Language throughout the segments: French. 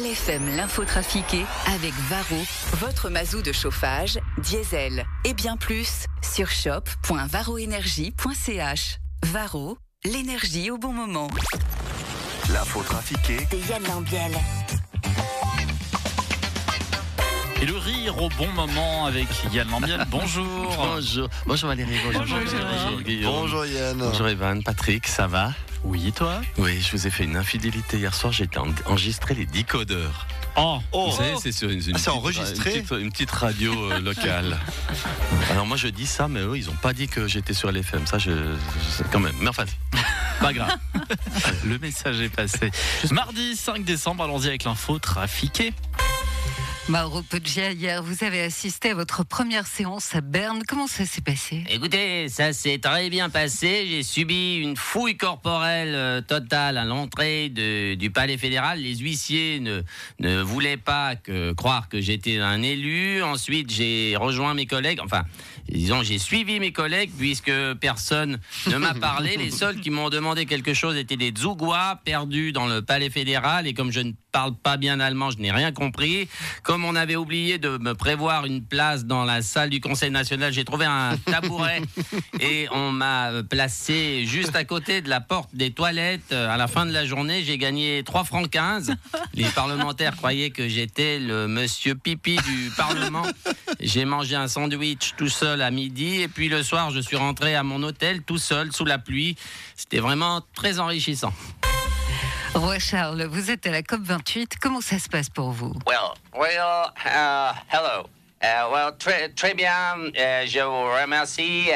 BFM l'info trafiquée avec Varro, votre mazou de chauffage, diesel et bien plus sur shop.varroénergie.ch. Varro, l'énergie au bon moment. L'info trafiquée de Yann Lambiel. Et le rire au bon moment avec Yann Lambiel. Bonjour. Bonjour. Bonjour Valérie. Bonjour, Bonjour, Bonjour Guillaume. Bonjour Yann. Bonjour Evan. Patrick, ça va? Oui, et toi? Oui, je vous ai fait une infidélité hier soir. J'ai en- enregistré les décodeurs. Oh, Oh, Vous savez, c'est sur une, une Ah, c'est petite- enregistré une petite, une petite radio euh, locale. Alors moi je dis ça, mais eux ils ont pas dit que j'étais sur LFM. Ça, je, je- quand même. Mais enfin, pas grave. le message est passé. Mardi 5 décembre, allons-y avec l'info trafiquée. Mauro Poggia, hier, vous avez assisté à votre première séance à Berne. Comment ça s'est passé? Écoutez, ça s'est très bien passé. J'ai subi une fouille corporelle euh, totale à l'entrée de- du palais fédéral. Les huissiers ne, ne voulaient pas que, croire que j'étais un élu. Ensuite, j'ai rejoint mes collègues. Enfin, disons, j'ai suivi mes collègues puisque personne ne m'a parlé. Les seuls qui m'ont demandé quelque chose étaient des Zougois perdus dans le palais fédéral. Et comme je ne parle pas bien allemand, je n'ai rien compris. Comme on avait oublié de me prévoir une place dans la salle du Conseil national, j'ai trouvé un tabouret et on m'a placé juste à côté de la porte des toilettes. À la fin de la journée, j'ai gagné 3 francs 15. Les parlementaires croyaient que j'étais le monsieur pipi du Parlement. J'ai mangé un sandwich tout seul à midi et puis le soir, je suis rentré à mon hôtel tout seul sous la pluie. C'était vraiment très enrichissant. Roi Charles, vous êtes à la COP28. Comment ça se passe pour vous? Well, well, uh, hello. Uh, well, très, très bien, euh, je vous remercie.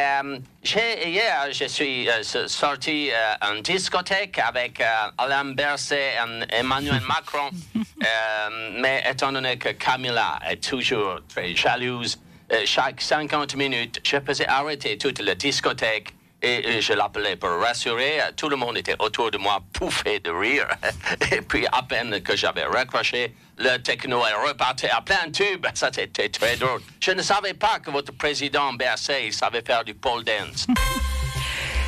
J'ai- hier, je suis sorti en discothèque avec Alain Berset et Emmanuel Macron. Euh, mais étant donné que Camilla est toujours très jalouse, chaque 50 minutes, je faisais arrêter toute la discothèque et, je l'appelais pour rassurer. Tout le monde était autour de moi, pouffé de rire. Et puis, à peine que j'avais raccroché, le techno est reparti à plein tube. Ça, c'était très drôle. Je ne savais pas que votre président Berset savait faire du pole dance.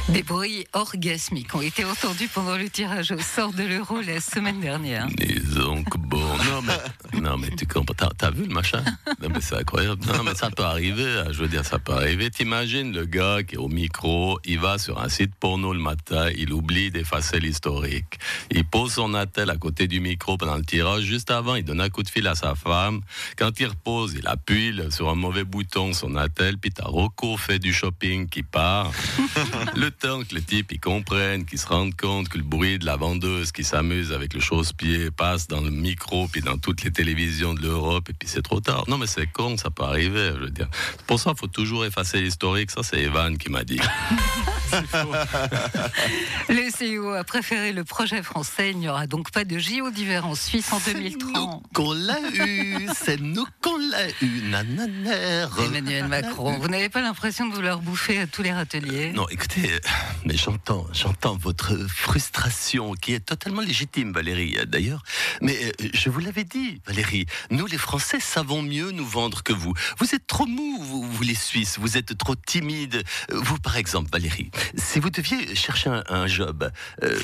Des bruits orgasmiques ont été entendus pendant le tirage au sort de l'euro la semaine dernière. disons que bon. Non mais, non mais tu comprends. T'as, t'as vu le machin? Non mais c'est incroyable. Non mais ça peut arriver. hein, Je veux dire, ça peut arriver. T'imagines le gars qui est au micro, il va sur un site porno le matin, il oublie d'effacer l'historique. Il pose son attel à côté du micro pendant le tirage. Juste avant, il donne un coup de fil à sa femme. Quand il repose, il appuie sur un mauvais bouton son attel. Puis t'as Rocco fait du shopping qui part. le temps que le type il comprenne, qu'il se rende compte que le bruit de la vendeuse qui s'amuse avec le chausse-pied passe dans le micro puis dans toutes les télévisions de l'Europe et puis c'est trop tard. Non mais c'est con, ça peut arriver. Je veux dire. Pour ça, il faut toujours effacer l'historique. Ça, c'est Evan qui m'a dit. Le CEO a préféré le projet français. Il n'y aura donc pas de JO d'hiver en Suisse en 2030. qu'on l'a eu, c'est nous qu'on l'a eu. Nanana. Emmanuel Macron, vous n'avez pas l'impression de vouloir bouffer à tous les râteliers? Non, écoutez, mais j'entends, j'entends votre frustration qui est totalement légitime, Valérie, d'ailleurs. Mais euh, je vous l'avais dit, Valérie, nous les Français savons mieux nous vendre que vous. Vous êtes trop mou, vous, les Suisses, vous êtes trop timide. Euh, Vous, par exemple, Valérie, si vous deviez chercher un, job, euh,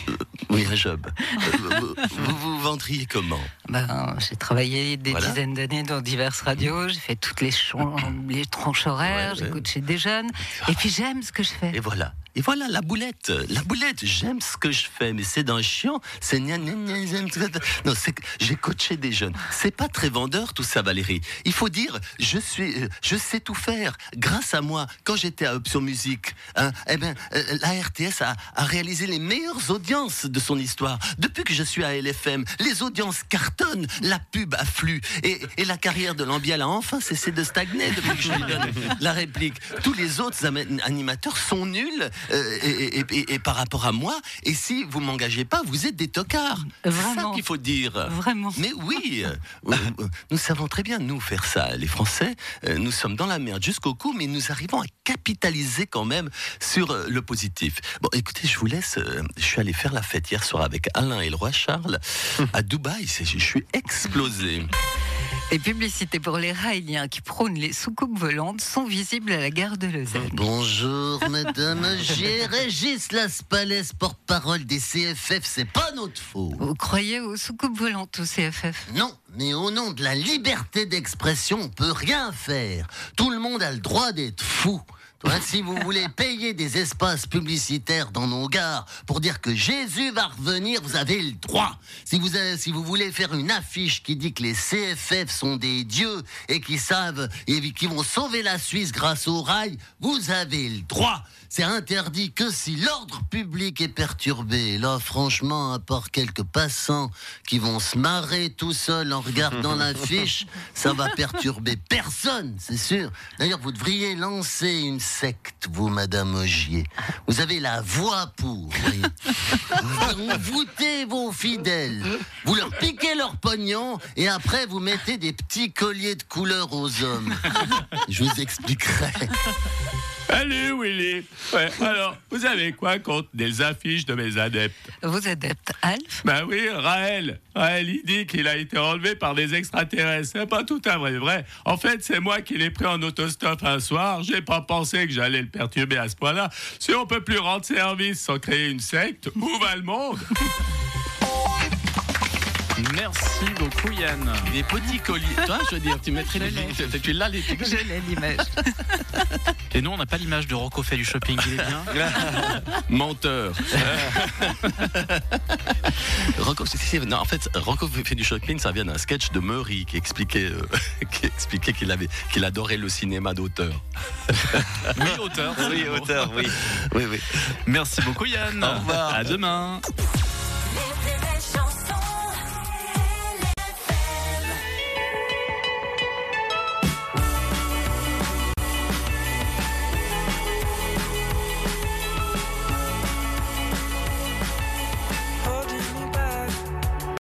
oui, un job, vous vous vendriez comment? Ben, j'ai travaillé des Voilà. dizaines d'années dans diverses radios, j'ai fait toutes les, les tranches horaires, Ouais, j'ai coaché des jeunes, et puis j'aime ce que je fais. Et voilà. Et voilà la boulette, la boulette. J'aime ce que je fais, mais c'est d'un chiant. C'est non, c'est j'ai coaché des jeunes. C'est pas très vendeur tout ça, Valérie. Il faut dire, je suis, euh, je sais tout faire. Grâce à moi, quand j'étais à Option Musique, hein, eh ben, euh, la RTS a, a réalisé les meilleures audiences de son histoire. Depuis que je suis à LFM, les audiences cartonnent, la pub afflue, et, et la carrière de Lambiel a enfin cessé de stagner depuis que je lui donne la réplique. Tous les autres animateurs sont nuls euh, et, et- et- et par rapport à moi. Et si vous m'engagez pas, vous êtes des tocards. C'est ça Vraiment. qu'il faut dire. Vraiment. Mais oui, euh, euh, euh, nous savons très bien, nous, faire ça. Les Français, euh, nous sommes dans la merde jusqu'au cou, mais nous arrivons à capitaliser quand même sur euh, le positif. Bon, écoutez, je vous laisse. je suis allé faire la fête hier soir avec Alain et le roi Charles à Dubaï. C'est- suis explosé. Les publicités pour les raéliens qui prônent les soucoupes volantes sont visibles à la gare de Lausanne. Bonjour, madame. J'ai Régis Laspalais, porte-parole des CFF. C'est pas notre faute. Vous croyez aux soucoupes volantes au CFF Non, mais au nom de la liberté d'expression, on peut rien faire. Tout le monde a le droit d'être fou. Si vous voulez payer des espaces publicitaires dans nos gares pour dire que Jésus va revenir, vous avez le droit. Si vous, avez- si vous voulez faire une affiche qui dit que les CFF sont des dieux et qui savent et qui vont sauver la Suisse grâce au rail, vous avez le droit. C'est interdit que si l'ordre public est perturbé. Là, franchement, à part quelques passants qui vont se marrer tout seuls en regardant l'affiche, ça va perturber personne, c'est sûr. D'ailleurs, vous devriez lancer une secte, vous, Madame Ogier. Vous avez la voix pour. Vous voûtez vos fidèles. Vous leur piquez leur pognon et après, vous mettez des petits colliers de couleur aux hommes. Je vous expliquerai. Salut Willy. Ouais, alors, vous avez quoi contre des affiches de mes adeptes? Vos adeptes, Alf? Ben oui, Raël. Raël, il dit qu'il a été enlevé par des extraterrestres. C'est pas tout à vrai vrai. En fait, c'est moi qui l'ai pris en autostop un soir. J'ai pas pensé que j'allais le perturber à ce point-là. Si on peut plus rendre service sans créer une secte, où va le monde? Merci beaucoup Yann. Des petits colliers. Toi, je veux dire, tu mettrais les tu, tu l'as les Je l'ai l'image. Et nous on n'a pas l'image de Rocco fait du shopping, il est bien. Menteur. Rocco, non, en fait, Rocco fait du shopping, ça vient d'un sketch de Murray qui expliquait, euh, qui expliquait qu'il avait, qu'il adorait le cinéma d'auteur. Oui, auteur. Oui, auteur, oui. Oui, oui. Merci beaucoup Yann. Au revoir. À demain.